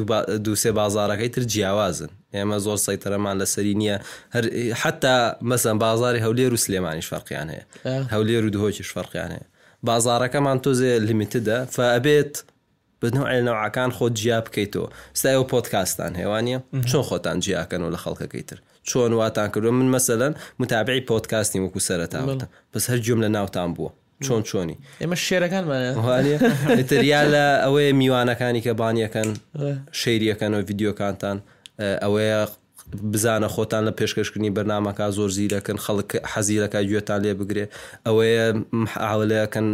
دووسێ بازارەکەی تر جیاوازن ئێمە زۆر سەیتەرەمان لەسەری نییە هەر حتا مەسم بازاری هەولێر و سلێمانی شفرقیان هەیە هەولێر و دهۆکی شفرقیان هەیە بازارەکەمان تۆزێ لیمیتدە فەبێت بنەوەعاکان خۆت جیا بکەیتەوە ستایەوە پۆتکاستان هێوانە چۆن خۆتان جیاکەن و لە خەڵکەکەی تر چۆن واتان کردو من مەسەەن متابعی پۆتکاستی وەکو سەرتاوەتە بەس هەر جوم لە ناوتان بووە چۆن چۆنی ئێمە شێرەکانمانتریا (laughs) لە ئەوەیە میوانەکانی کە بانیەکەن شەیریەکەن و یددیوکانتان ئەوەیە بزانە خۆتان لە پێشکەشکردنی بەرنمەکە زۆر زیرەکەن خەڵک حەزیرەکە گوێتان لێ بگرێ ئەوەیە حاولەکەن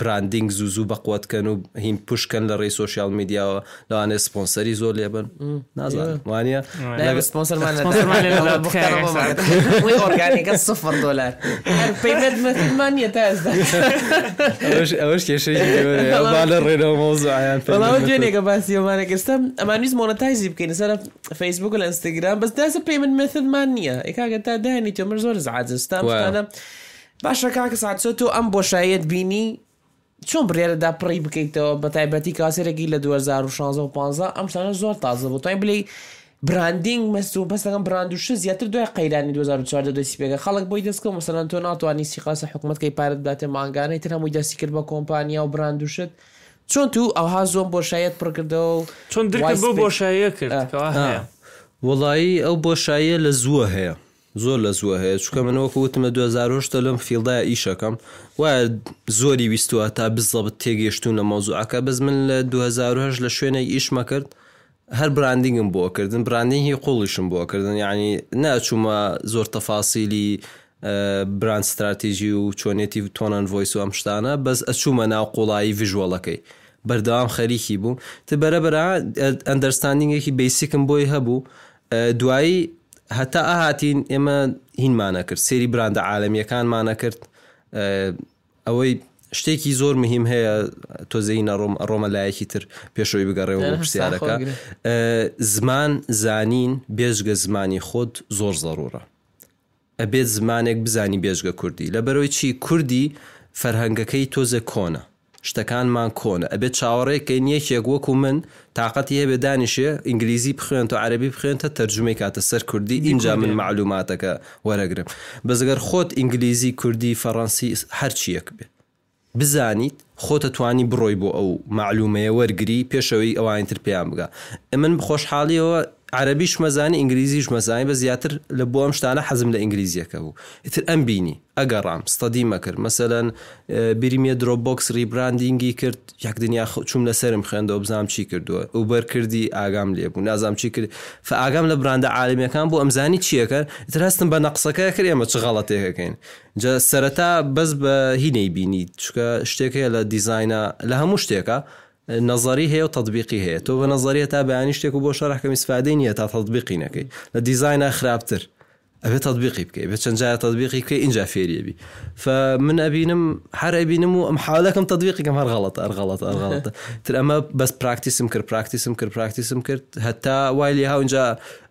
براندینگ زوو زوو بەقوتکەن و هین پوشکەن لە ڕێی سوسیال میدیاوە لەوانێ سپۆنسەری زۆر لێبن نازان وانە ئۆرگانیکە سفر دلار پەیمەمانە تا ئەوش کێشەی (laughs) لە ڕێنەوە مۆزایان بەڵام دوێنێکە باسی ئەومانە گەستم ئەمان نیست مۆنەتایزی بکەین سەر فەیسبوک لە ئەست ئینستاگرام بەس دەسە پێی من مثلمان نییە ئێکاگە تا دانی تۆمر زۆر زعجستانە باشە کاکە ساچۆ تۆ ئەم بۆشایەت بینی چۆن برێرەدا پڕی بکەیتەوە بە تایبەتی کاسێرەگی لە 2015 ئەم ساە زۆر تازە بۆ توای بڵێ براندینگ مەست و بەستەکەم براند وش زیاتر دوای قەیرانی 2004 دەستی پێگە خەڵک بۆی دەستکە مەسەرەن تۆ ناتوانانی سیخاسە حکوومەتکەی پارت باتێ ماگانەی تر هەمووی دەستی کرد بە کۆمپانیا و براندوشت چۆن تو ئەوها زۆم بۆشایەت پڕکردەوە و چۆن درگە بۆ بۆشایە کرد وڵایی ئەو بۆشاییە لە زووە هەیە زۆر لە زووە هەیە چکە منەوەکو وتمە 2010 لەم فیلدای ئیشەکەم وایە زۆری ویستوە تا بزەبت تێگەشتون لە مۆزوعەکە بز من لە 2010 لە شوێنە ئیشمە کرد هەر براندینگم بۆکردن براندینگی قوڵیشم بۆکردن یعنی ناچوومە زۆر تەفاسیلی براند استراتیژی و چۆنێتی تۆنان ڤۆیس و ئەم شتانە بەس ئەچوومە ناو قوڵایی ڤژوەڵەکەی بەردەوام خەریکی بووم ت بەرەبرا ئەندەرستانینگێکی بیسیکم بۆی هەبوو دوایی هەتا ئاهاتین ئێمە هینمانە کرد سێری براندە عاالمیەکانمانە کرد ئەوەی شتێکی زۆر مهم هەیە تۆزەینە ڕۆم ڕۆمە لایەکی تر پێشەوەی بگەڕێەوە پرسیارەکە زمان زانین بێژگە زمانی خۆت زۆر زەڕورە ئەبێت زمانێک بزانی بێژگە کوردی لەبەرەوەی چی کوردی فەرهەنگەکەی تۆزە کۆنە شتەکانمان کۆن ئەبێت چاوەڕێککەین یەکێک وەکو من تااقەت هەیە بێ دانیشێ ئینگلیزی بخوێن تۆ عربی بخوێنتە تەرجمەی کاتە سەر کوردی اینجا من معلوماتەکە وەرەگرم بەزگەر خۆت ئینگلیزی کوردی فەڕەنسی هەرچی یەک بێت بزانیت خۆتە توانی بڕۆی بۆ ئەو معلومەیە وەرگری پێشەوەی ئەوان تر پێیان بگە من بخۆشحاڵیەوە عربیش مەزانی ئینگلیزیش مەزانی بە زیاتر لە بۆ ئەم شتانە حەزم لە ئینگلیزیەکە بوو ئتر ئەم بینی ئەگەڕام ستەدی مەکرد مەسەەن بریمە درۆبکس ریبراندینگی کرد یەک دنیا چوم لەسرم خوێندەوە بزانام چی کردووە ئوبەر کردی ئاگام لێبوو نازام چی کرد فئگام لە براندە عالمیەکان بۆ ئەمزانی چیەکە ترستم بە نەقسەکە کرد ئێمە چ غەڵەتێکەکەین جە سەرەتا بەس بە هینەی بینی چکە شتێکەیە لە دیزینە لە هەموو شتێکە نظری هەیە و تطببیقی هەیە تۆ بە نظریە تا بەیانی شتێک و بۆ تطبيقي کەم ئیسفادەی نیە تا تطببیقی نەکەی لە دیزاینا خراپتر ئەبێت تطببیقی بکەی بە چەندجارە تطببیقی بکەی اینجا فێریەبی فمن ئەبینم هەر ئەبینم و ئەم حالەکەم تطببیقیکەم هەر غڵەت ئەرغڵەت تر ئەمە بەس پراکتیسم کرد پراکتیسم کرد پراکتیسم کرد هەتا وای لێ هاونجا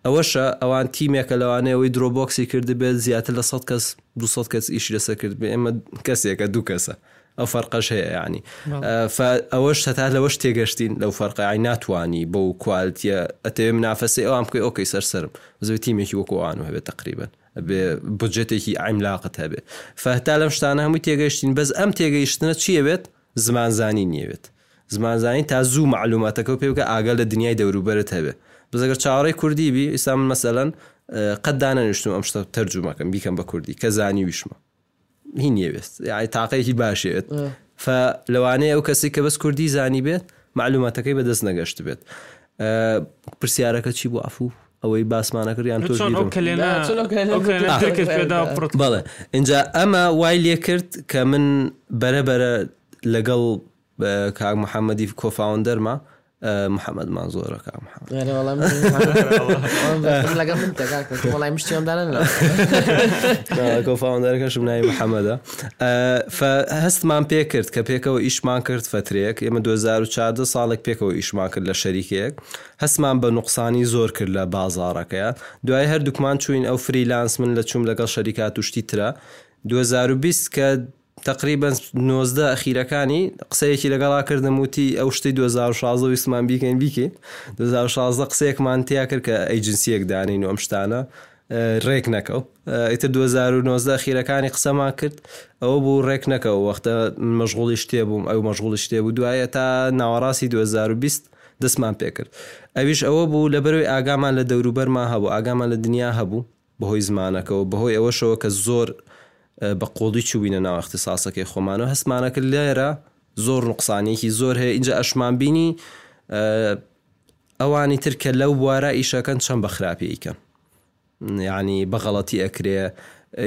ئەوەشە ئەوان تیمێکە لەوانەیەەوەی درۆبۆکسی کرد بێت زیاتر لە 100 کەس 200 کەس ئیشی لەسەر کرد اما كاس کەسێکە دوو کەسە. ئەو فەرقەش هەیە ینی ئەوەش هەتا لەوەش تێگەشتین لەو فەرقەی ناتوانی بۆ کوالیتە ئەتەوێ منافەسی ئەوان بکەی ئۆکەی سەرسرم زەوی تیمێکی وەکوان هەبێت تقریبن بجێتێکی ئایملاقت هەبێ فەهتا لەم شتانە هەموو تێگەشتین بەس ئەم تێگەیشتنە چیە بێت زمانزانی نیەوێت زمانزانی تا زوو معلوماتەکە و پێبکە ئاگەل لە دنیای دەوروبەرت هەبێ بزەگەر چاڕی کوردی بی ئیسلام مەسەلەن قەت دانەنیشتم ئەم شتە تەرجمەکەم بیکەم بە کوردی کە زانی ویشمە هی نێوێست تاقەیەکی باشێت لەوانەیە ئەو کەسی کە بەس کوردی زانی بێت معلوماتەکەی بەدەست نەگەشت بێت پرسیارەکە چی بۆ ئافوو ئەوەی باسمانەکەیان تۆ بەڵێ اینجا ئەمە وای لێ کرد کە من بەرەبەرە لەگەڵ کاک محەممەدی کۆفاوندەرمە محەممەد مان زۆرەکە وڵای مشتیاندانەکەشم نای محەممەدە هەستمان پێ کرد کە پێکەوە ئیشمان کرد فترێک ئێمە 2014 ساڵێک پێکەوە ئیشمان کرد لە شەریکەیەک هەستمان بە نوقسانی زۆر کرد لە بازارەکەیان دوای هەردووکمان چوین ئەو فریلانس من لە چوم لەگەڵ شەریکات توشتی ترە 2020 کە تقریبا 19 ئەخیرەکانی قسەیەکی لەگەڵا کردم وتی ئەو شتی 2016 ویسمان بیکەین بیکە 2016 قسەیەکمان تیا کرد کە ئەیجنسیەک دانین و ئەم شتانە ڕێک نەکەو ئیتر 2019 خیرەکانی قسەما کرد ئەوە بوو ڕێک نەکەو وەختە مەژغوڵی شتێ بووم ئەو مەژغوڵی شتێ بوو دوایە تا ناوەڕاستی 2020 دەستمان پێکرد ئەویش ئەوە بوو لەبەروی ئاگامان لە دەوروبەرما هەبوو ئاگامان لە دنیا هەبوو بەهۆی زمانەکەەوە بەهۆی ئەوەشەوە کە زۆر بە قۆڵی چوینە ناو اختیساسەکەی خۆمانەوە هەسمانەکە لێرە زۆر نقصانێکی زۆر هەیە اینجا ئەشمان بینی ئەوانی ترکە لەو وارە ئیشەکەن چەند بە خراپیکەن یعنی بەغەڵەتی ئەکرێ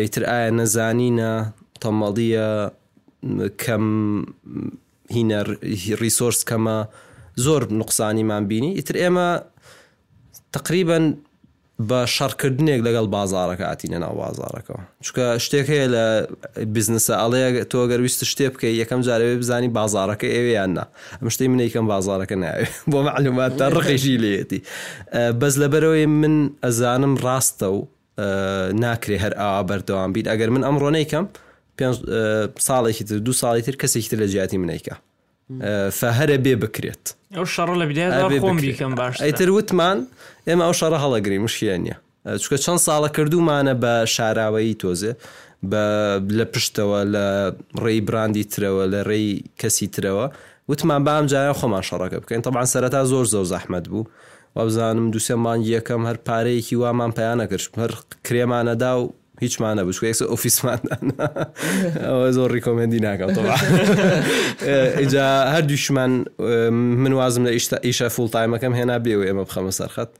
ئیتر ئایا نەزانینە تەمەڵیە کەم هینە ریسۆرس کەمە زۆر نقصانیمان بینی ئیتر ئێمە تقریبان بە شەڕکردنێک لەگەڵ بازارەکە ئاتینە ناو بازارەکەەوە چکە شتێک هەیە لە بزنسە ئەڵەیە تۆ گەرویستە شتێ بکەی یەکەم جارەوێ بزانی بازارەکە ئێوەیاننا ئەم شتی من یکەم بازارەکە ناوێ (laughs) بۆ معلومات تا ڕقیژی لێتی بەس لەبەرەوەی من ئەزانم ڕاستە و ناکرێ هەر ئاوا بەردەوام بیت ئەگەر من ئەمڕۆ نیکەم ساڵێکی تر دو ساڵی تر کەسێکی تر لە جیاتی منیکە فەهرە بێ بکرێت. ئەو شەڕە لە بدایەتۆم بیکەم باش ئەیتر وتمان ئێمە ئەو شەڕە هەڵەگری مشکیانە چکە چەند ساڵە کردومانە بە شاراوەی تۆزێ لە پشتەوە لە ڕێی براندی ترەوە لە ڕێی کەسی ترەوە وتمان بام جایە خۆمان شەڕەکە بکەین تەبان سەرەتا زۆر زۆر زەحمت بوو وابزانم دووسێمان یەکەم هەر پارەیەکی وامان پەیانەکرد هەر کرێمانەدا و هیچمانە بشک ئۆفیسمان ئەوە زۆر ڕیکۆمەندی ناکەم ئجا (laughs) هەر دوشمان من وازم لە ئیشە فولتایمەکەم هێنا بێوە ئێمە بخەمە سەرخەت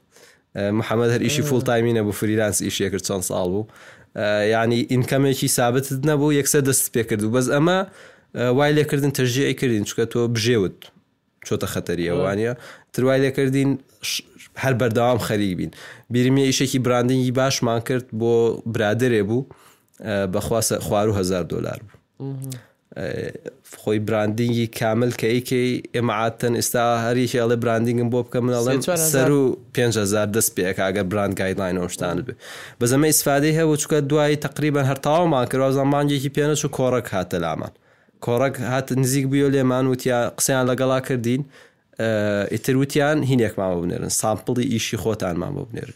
محەممەد هەر ئیشی فولتایمینە بۆ فریلانس ئیشیە کرد چەند ساڵ بوو ینی ئینکەمێکی سابت نەبوو یەکسە دەست پێکرد و بەس ئەمە وای لێکردن تەژیعی کردین چکە تۆ بژێوت چۆتە خەتەریەوانە تروای لێکردین هەر بەردەوام خەریک بین بیرمیە ئیشێکی براندنگی باشمان کرد بۆ برادرێ بوو بەخواسە خوار و هزار دلار بوو خۆی براندنگی کامل کەیکەی ئێمەعاتەن ئێستا هەریشی ئەڵێ براندنگم بۆ بکەم منڵێم سەر و 5هزار دەست پێک ئەگەر براند گایدلاین شتان بێ بەزەمە ئیسفادەی هەیە چکە دوایی تقریبان هەرتاوامان کرد زمانگێکی پێنەش و کۆڕک هاتە لامان کۆڕک هات نزیک بووە لێمان وتیا قسەیان لەگەڵا کردین ئیتروتیان هینێک مامە بنێرن سامپڵی ئیشی خۆتان مامە بنێرن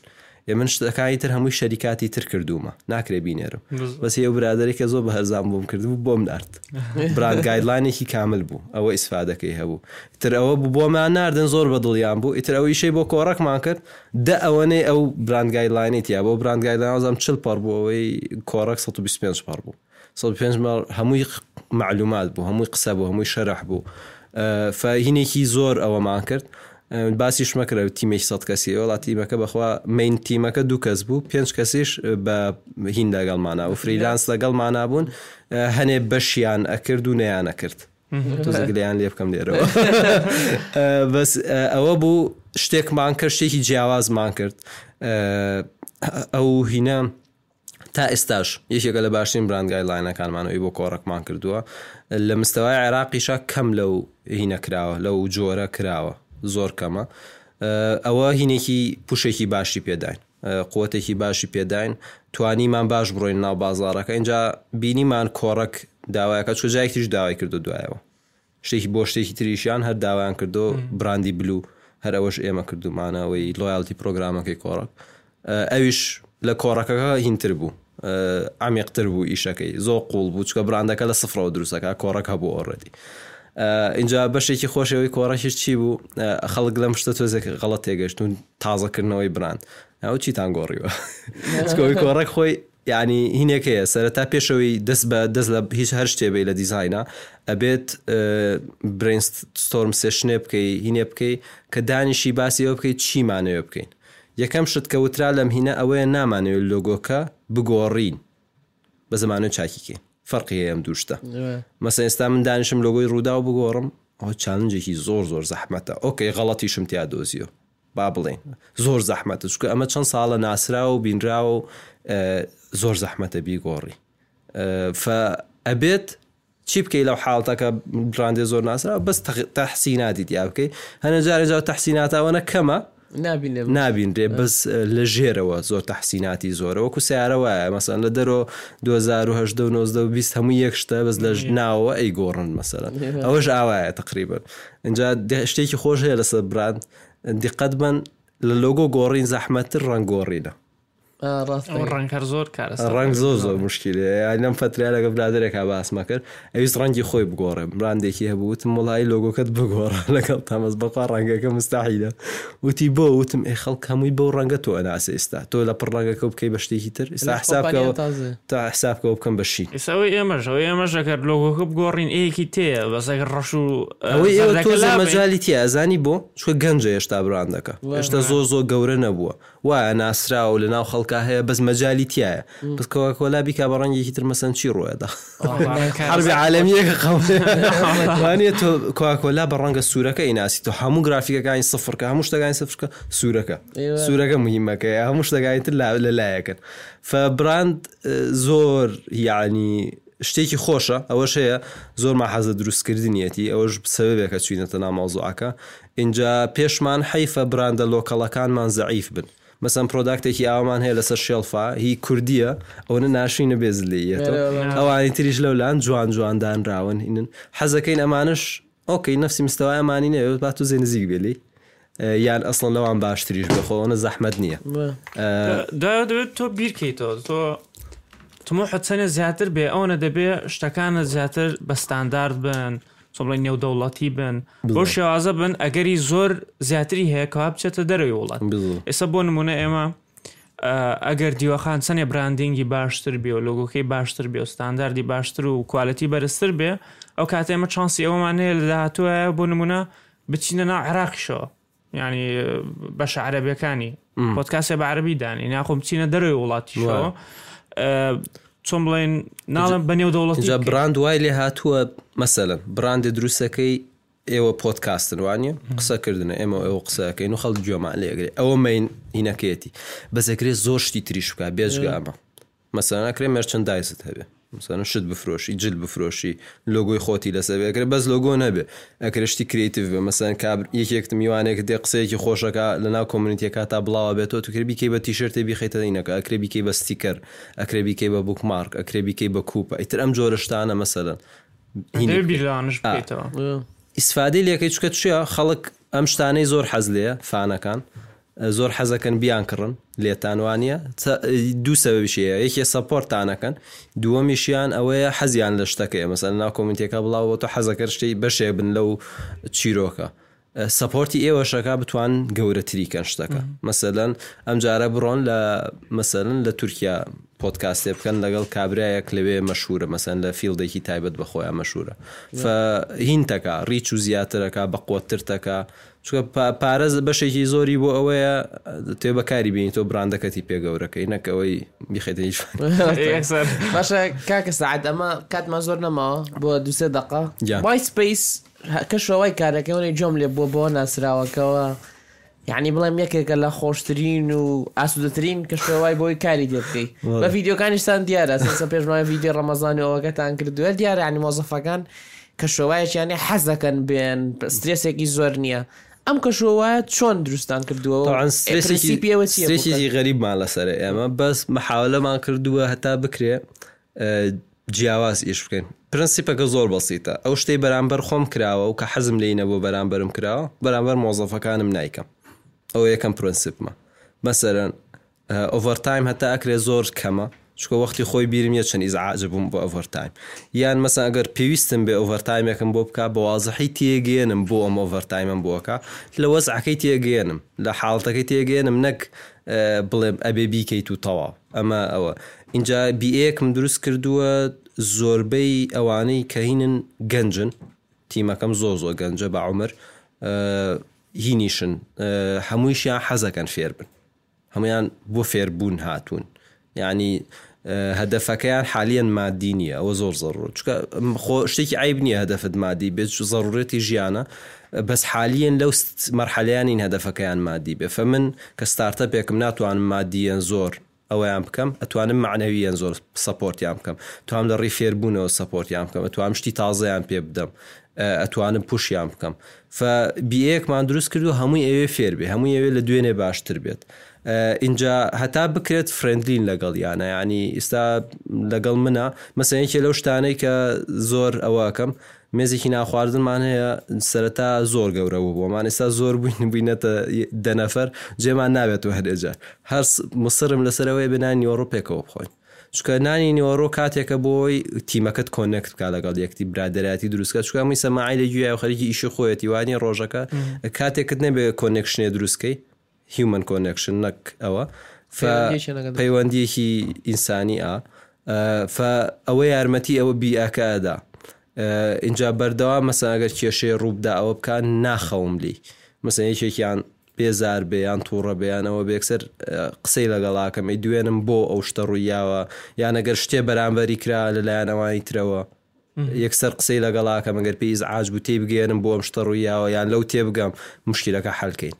ێ من شتەکانی تر هەمووی شەریکاتی تر کردومە ناکرێ بینێرم بەس ێ برادێکە زۆر بە هەرزان بووم کردبوو بۆم نرد (laughs) بران گایدلاینێکی کامل بوو ئەوە ئیسفادەکەی هەبوو تر ئەوە بۆمان ناردن زۆر بە دڵیان بوو ئیتر ئەوی شەی بۆ کۆڕکمان کرد دە ئەوەنەی ئەو بران گایدلاینێت یا بۆ بران گایدلاینزام چل پڕ بوو ئەوەی کۆڕک 125 پڕ بوو 125 هەمووی معلومات بوو هەمووی قسە بوو هەمووی شەرح بوو. فهینێکی زۆر ئەوەمان کرد باسی شمەکرە تیمێک سە کەسی وڵات تیمەکە بەخوا مین تیمەکە دوو کەس بوو پێنج کەسیش بە هین لەگەڵمانە و فریلانس لەگەڵمانە بوون هەنێ بەشیان ئەکرد و نەیان نەکرد تۆزگلیان لێ بکەم لێرەوە (laughs) بەس ئەوە بوو شتێکمان کرد شتێکی جیاوازمان کرد ئەو هینە تا ئێستاش یەکێکە لە باشترین برانگای لاینەکانمانەوەی بۆ کۆڕکمان کردووە لە مستەوای عێراقیشە کەم لەو هینە کراوە لەو جۆرە کراوە زۆر کەمە ئەوە هینێکی پوشێکی باشی پێداین قوتێکی باشی پێداین توانیمان باش بڕۆین ناو بازارەکە اینجا بینیمان کۆڕک داوایەکە چجای تریش داوای کردو دوایەوە شتێکی بۆ شتێکی تریشیان هەر داوایان کردو براندی بلو هەرەوەش ئێمە کردومانەوەی لۆیالتی پرۆگرامەکەی کۆڕک ئەویش لە کۆڕەکەەکە هینتر بوو ئامیقتر بوو ئیشەکەی زۆ قوڵ بوو چکە براندەکە لە سفرەوە دروستەکە کۆڕک هەبوو ئۆڕێتی اینجا بەشێکی خۆشەوەی کۆڕەشی چی بوو خەڵک لەم شتە تۆزێک غەڵە تێگەشتون تازەکردنەوەی بران ئەو چیتان گۆڕیوە (laughs) چکۆی کۆڕک خۆی یعنی هینێکەیە سەرەتا پێشەوەی دەست بە دەست لە هیچ هەر شتێبێ لە دیزاینا ئەبێت برینستۆرم سێشنێ بکەی هینێ بکەی کە دانیشی باسی ئەو بکەیت چیمانەوە بکەین یەکەم شت کە وترا لەم هینە ئەوەیە نامانەوێت لۆگۆکە بگۆڕین بە زمانە چاکیکێ فەرقی ئەم دووشتە مەسە ئێستا من دانیشم لۆگۆی ڕوودا و بگۆڕم ئەو چالنجێکی زۆر زۆر زەحمەتە ئۆکەی غەڵەتی شم تیا دۆزیۆ با بڵێن زۆر زەحمەتە چکە ئەمە چەند ساڵە ناسرا و بینرا و زۆر زەحمەتە بیگۆڕی ئەبێت چی بکەی لەو حاڵتەکە براندێ زۆر ناسرا بەس تەحسی نادیت یا بکەی هەنە جارێجا تەحسیناتەوەنە کەمە نابینرێ بەس لە ژێرەوە زۆر تەحسیناتی زۆرەوەکو سیارەوە مەسەن لە دەرۆ 2020 هەموو یەکشتە بەس لە ژناوە ئەی گۆڕن مەسەرەن ئەوەش ئاوایە تقریبن اینجا شتێکی خۆش هەیە لەسەر براند دقەت بن لە لۆگۆ گۆڕین زەحمەتر ڕەنگۆڕینە ڕەنگەر زۆر کار ڕنگ زۆر زۆر مشکلی لەم فتریا لەگە برادێکا باسمە کرد ئەویست ڕەنگی خۆی بگۆڕێ براندێکی هەبووت مڵایی لۆگۆکەت بگۆڕە (laughs) لەگەڵ تامەز بەقا ڕەنگەکە مستاحیدا وتی بۆ وتم ئێ خەڵک هەمووی بەو ڕەنگە تۆ ئەناس ئێستا تۆ لە پڕڕەنگەکە بکەی بە شتێکی تر ئستا حسابەوە تا حسابکە بکەم بەشی ئێساەوەی ئێمەشەوە ئێمەشەکەر لۆگۆکە بگۆڕین ئەیەکی تەیە بەسەکە ڕەش و ئەوەی مەجای تیا ئەزانی بۆ چکە گەنجە هێشتا براندەکە هێشتا زۆ زۆ گەورە نەبووە وایە ناسرا و لە ناو خەڵکە هەیە بەس مەجای تایە بس کۆ کۆلا بیکا بە ڕەنگێکی تر مەسەن چی ڕوەدا هەربی (laughs) عالمیەکە قوانێت (laughs) تۆ کوواکۆلا بە ڕەنگە سوورەکە ئیناسی تۆ هەموو گرافیکەکانی سفرکە هەموو شتەکانی سفرکە سوورەکە سوورەکە مهمەکەی هەموو شتەکانی تر لەلایەکەن فبراند زۆر یعنی شتێکی خۆشە ئەوەش هەیە زۆر ماحەزە دروستکردنیەتی ئەوەش سەبێکە چوینەتە نامازوعەکە اینجا پێشمان حیفە براندە لۆکەڵەکانمان زعیف بن مەسم پرۆداکتێکی ئاوامان هەیە لەسەر شێڵفا هی کوردیە ئەوە ناشینە بێزلیەوە ئەوانی تریش لەولان جوان جواندانراون هینن حەزەکەین ئەمانش ئۆکەی نفسی مستەوایمانی نێ با تو زێ نزیک بێلی یان ئەسڵ لەوان باشتریش بخۆنە زەحمد نییە دەوێت تۆ بیرکەیتەوە تۆ تمۆ حەچەنە زیاتر بێ ئەوە دەبێ شتەکانە زیاتر بە ستاندارد بن. سڵی نێودەوڵەتی بن بۆ شێوازە بن ئەگەری زۆر زیاتری هەیە کا بچێتە دەرەوەی وڵات ئێستا بۆ نمونە ئێمە ئەگەر دیوەخان چەندێ براندینگی باشتر بێ و لۆگۆکەی باشتر بێ و ستانداردی باشتر و کوالەتی بەرزتر بێ ئەو کات ئێمە چانسی ئەومانەیە لە داهاتوە بۆ نمونە بچینە نا عراقیشەوە ینی بەش عەرەبیەکانی پۆتکاسێ بە عربی دانی ناخۆم بچینە دەرەوەی وڵاتیشەوە. چۆن بڵێن ناڵم بەنێو دەوڵەتجا براند وای لێ هاتووە مەسەلەن براندی دروستەکەی ئێوە پۆتکاستن وانە قسەکردنە ئێمە ئەوە قسەکەین و خەڵ جۆمان لێگرێ ئەوە مین هینەکەیەتی بەزەکرێ زۆشتی تریش بکە بێژگامە مەسەناکرێ مەرچەندایزت هەبێ مثلا شت بفرۆشی جل بفرۆشی لۆگۆی خۆتی لەسەرێکرە بەس لۆگۆ نەبێ ئەکرشتی کریتیف بە مەسەن کابر یەکێکت میوانێک دێ قسەیەکی خۆشەکە لە ناو کۆمنیتیەکە تا بڵاوە بێتەوە تو کربیکەی بە تیشرتێ بیخیتەینەکە ئەکرێبیکەی بە ستیکەر ئەکرێبیکەی بە بوکمارک ئەکرێبیکەی بە کوپە ئیتر ئەم جۆرەشتانە مەسەلەن ئیسفادی لەکەی چکە چیا خەڵک ئەم شتانەی زۆر حەز لێە فانەکان. زۆر حەزەکەن بیان کڕن لێتانوانە دوو سەبشەیە یەکێ سەپۆرتانەکەن دووەمیشیان ئەوەیە حەزیان لە شتەکەی مەسەر ناو کۆمیتێکە بڵاو بۆ تۆ حەزەکە شتەی بەشێ بن لەو چیرۆکە. سپۆرتی ئێوەشەکە بتوان گەورەتریکەن شتەکە مەسەلەن ئەمجارە بڕۆن لە مەسەلن لە تورکیا پۆتکاستێ بکەن لەگەڵ کابراایەک لەوێ مەشهورە مەسەن لە فیلدێکی تایبەت بەخۆیان مەشهورە هینتەکە ڕیچ و زیاترەکە بە قوترتەکە چکە پارێز بەشێکی زۆری بۆ ئەوەیە تێ بەکاری بینی تۆ براندەکەتی پێگەورەکەی نەکەوەی بیخێتیش (laughs) (laughs) باشە کاکە سعات ئەمە کاتمە زۆر نەماوە بۆ دوسێ دقا وایسپیس کەشەوەی کارەکەی جۆم لێ بۆ بۆ ناسراوەکەەوە یعنی بڵێم یەکێکە لە خۆشترین و ئاسوودەترین کەشەوەی بۆی کاری دەبکەیت بە یددیوکانیشتان دیارە سەسە پێشمای یددیو ڕەمەزانەوەەکەتان کردووە دیارە ینی مۆزەفەکان کەشەوەیەکیانی حەزەکەن بێن سترێسێکی زۆر نییە ئەم کەشوایە چۆن دروستان کردووەسی غەریب ما لەسەر ئێمە بەس مەحاولەمان کردووە هەتا بکرێ جیاواز ئیش بکەین پرەنسیپەکە زۆر بەسیتە ئەو شتەی بەرامبەر خۆم کراوە و کە حەزم لینە بۆ بەرامبەرم کراوە بەرامبەر مۆزەفەکانم نیکەم ئەوە یەکەم پرەنسیپمە مەسەرەن ئۆڤەرتایم هەتا ئەکرێ زۆر کەمە چکە وەختی خۆی بیرم یە چەند ئیزعاج بووم بۆ ئۆڤەرتایم یان مەسا ئەگەر پێویستم بێ ئۆڤەرتایمێکم بۆ بک بە وازحی تێگەێنم بۆ ئەم ئۆڤەرتایمم بۆکە لە وەزعەکەی تێگەێنم لە حاڵتەکەی تێگەێنم نەک بڵێم ئەبێ بیکەیت و تەواو ئەمە ئەوە اینجا بیەکم دروست کردووە زۆربەی ئەوانەی کەهینن گەنجن تیمەکەم زۆ زۆ گەنجە بە عمر هینیشن هەموویشیان حەزەکەن فێر بن هەمویان بۆ فێربوون هاتوون یعنی هەدەفەکەیان حالیان مادی نییە ئەوە زۆر زەڕوو چکە شتێکی ئایب نییە هەدەفت مادی بێت زەڕورەتی ژیانە بەس حالیان لەو مەرحەلیانین هەدەفەکەیان مادی بێ فە من کە ستارتە پێکم ناتوانم مادیەن زۆر ئەویان بکەم ئەتوانم معنەویان زۆر سپۆرتیان بکەم توام لە ڕیفێربوونەوە سپۆرتیان بکەم ئەتوان شتی تازەیان پێ بدەم ئەتوانم پوشیان بکەم فبیەکمان دروست کرد و هەمووی ئەوێ فێربێ هەمووی ئەوێ لە دوێنێ باشتر بێت اینجا هەتا بکرێت فرندلین لەگەڵ یانە ینی ئستا لەگەڵ منە مەسەیەکی لەو شتانەی کە زۆر ئەوەکەم مێزێکی ناخواردنمان هەیە سەرەتا زۆر گەورە بوو بۆمان ئێستا زۆر بووین بووینەتە دەنەفەر جێمان نابێت و هەرێجە هەر مسرم لەسەرەوەی بنان یۆڕۆپێکەوە بخۆین چکە نانی نیۆڕۆ کاتێکە بۆی تیمەکەت کۆنەکتکە لەگەڵ یەکتی برادراتی دروستکە چکە می سەماعی لە گویای خەرکی ئیشی خۆەتی وانی ڕۆژەکە کاتێکت نەبێ کۆنکشنێ دروستکەی هیومن کۆنکشن نەک ئەوە پەیوەندیەکی ئینسانی ئا ئەوە یارمەتی ئەوە بیاکەدا اینجا بەردەوا مەسەگەر کێشەی ڕووبدا ئەوە بکە ناخەوملی مەسن یەکێکیان بێزار بێیان تووڕە بەیانەوە بێکسەر قسەی لەگەڵاکەم ئی دوێنم بۆ ئەو شتە ڕوویاوە یانەگەر شتێ بەرامبەری کرا لەلایەنەوەی ترەوە یەکسەر قسەی لەگەڵاکە مەگەر پێیز ئاج بوو تێ بگێنم بۆم شتە ڕوویاوە یان لەو تێ بگەم مشکلەکە حلکەین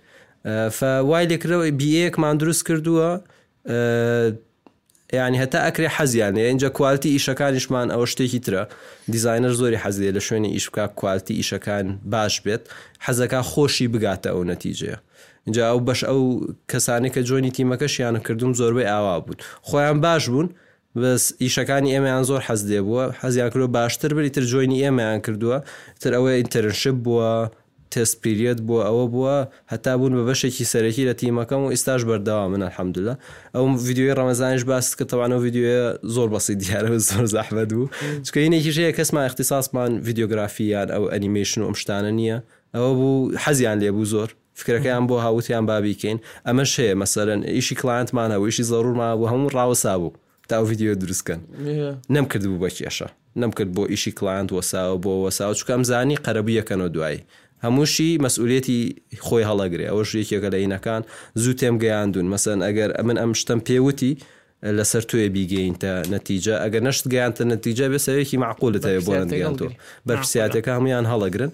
فوای لێکرەوەی بیەکمان دروست کردووە ینی هەتا ئەکرێ حەزیانە اینجا کوالتی ئیشەکانیشمان ئەوە شتێکی ترە دیزینەر زۆری حەزیێ لە شوێنی ئیشکا کوالتی ئیشەکان باش بێت حەزەکە خۆشی بگاتە ئەو نەتیجەیە اینجا ئەو بەش ئەو کەسانی کە جۆنی تیمەکەشیانە کردوم زۆربەی ئاوا بوون خۆیان باش بوون بەس ئیشەکانی ئێمەیان زۆر حەز دێ بووە حەزیان کرۆ باشتر بری تر جوینی ئێمەیان کردووە تر ئەوە ئینتەرنشپ بووە تێسپیرێت بووە ئەوە بووە هەتا بوون بە بەشێکی سەرەکی لە تیمەکەم و ئێستاش بەرداوا منە حەمدلە ئەو یددیوی ڕەمەزانش باس کە تەوانە ڤیددیوە زۆر بەسی دیارە زۆر زەحمە بوو چکەینێکیژەیە کەسمان اختصاسمان ڤیددیۆگرافیان ئەو ئەنیمیشن و ئەم شتانە نییە ئەوە بوو حەزیان لێبوو زۆر فکرەکەیان بۆ هاوتیان بابیکەین ئەمەش هەیە مەسەرەن ئیشی کلانتمان هەبوو ئیشی زەڕورما بوو هەموو ڕاوەسا بوو تا ڤیددیو دروستکەن نەمکرد بوو بە کێشە نەمکرد بۆ ئیشی کلانت وەساوە بۆ وەساوە چکەم زانی قەرەبی یەکەنەوە دوایی هەمووشی مەسئولێتی خۆی هەڵەگرێ ئەوە شوێکێکە لە عینەکان زوو تێم گەیاندون مەسەن ئەگەر من ئەم شتم پێوتی لەسەر توێ بیگەینتە نەتیجە ئەگە نەشت گەیانتە نەتیجە بەسەرێکی معقولتەوە بۆ گەیانتۆ بەرپسیاتەکە هەمویان هەڵەگرن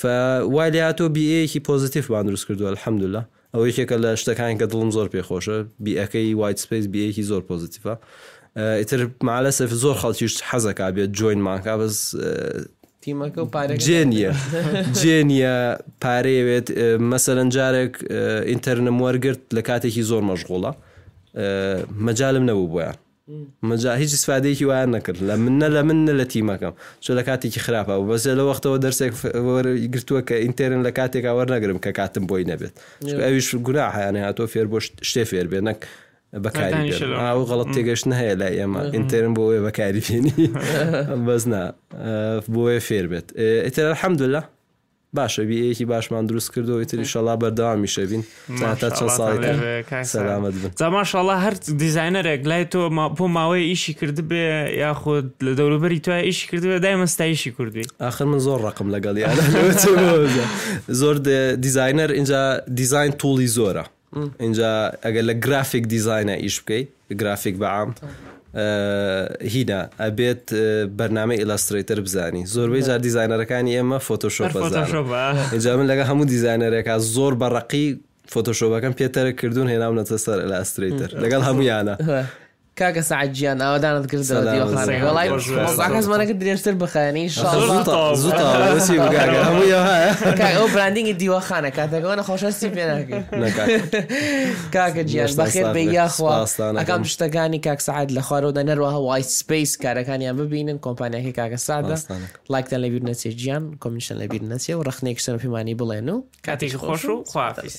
فوالاتۆ بیەیەکی پۆزیتیف بان دروست کردووە الحەمدلله ئەو یەکێکە لە شتەکان کە دڵم زۆر پێخۆشە بیەکەی وایت سپیس بیەیەکی زۆر پۆزیتیفە ئیتر مالە سف زۆر خەڵکیش حەزەکە بێت جوین ماکە بەس تیمەکە و پارێک جێنیە جێنیە پارەیەوێت مەسەرەن جارێک ئینتەرنم وەرگرت لە کاتێکی زۆر مەشغوڵە مەجالم نەبوو بۆیان مەجا هیچ سفادەیەکی وایان نەکرد لە منە لە منە لە تیمەکەم چۆ لە کاتێکی خراپە و بەزە لە وەختەوە دەرسێک گرتووە کە ئینتێرن لە کاتێکا وەرنەگرم کە کاتم بۆی نەبێت ئەویش گونا حیانە هاتۆ فێر بۆ شتێ فێر بێ نەک بەکاری ئاو غەڵت تێگەشتن هەیە لای ئێمە ئینتەرم بۆ ئێ بەکاری پێێنی بەزنا بۆیە فێر بێت ئیتر حەمدللا باشە بیەیەکی باشمان دروست کردو ئیتری شەڵا بەرداوامی شەبین تا چەند ساڵی سەلامت بن زماشەڵا هەر دیزینەرێک لای تۆ بۆ ماوەی ئیشی کرد بێ یاخود لە دەوروبەری توای ئیشی کرد بێ دای مەستایشی کوردی آخر من زۆر ڕقم لەگەڵی (laughs) زۆر دیزینەر اینجا دیزین توڵی زۆرە اینجا ئەگەر لە گرافیک دیزینە ئیش بکەیت گرافیک بەعام هینا ئەبێت بەرنامە ئیلاستریتر بزانی زۆربەی جار دیزینەرەکانی ئێمە فۆتۆشۆپ اینجا من لەگە هەموو دیزینەرێکا زۆر بەڕقی فۆتۆشۆبەکەم پێتەرە کردوون هێناونەتە سەر ئەلاستریتر لەگەڵ هەمویانە کاکە سعجییان ئەوەدانت کرد وڵایمانەکە درێژتر بخانی ئەو براندینگی دیوەخانە کاتەکەوانە خۆشەستی پێناکە کاکە جیاش بەخێر بە یاخواستان ئەەکەم شتەکانی کاک سعات لە خوارەوەدا نەروەها وای سپیس کارەکانیان ببینن کۆمپانیاکی کاکە سادە لایکتان لەبییر نەچێ گیان کمیشن لەبییر نەچێ و ڕخنێکشتن پەیمانی بڵێن و کاتێکی خۆش و خوافیس.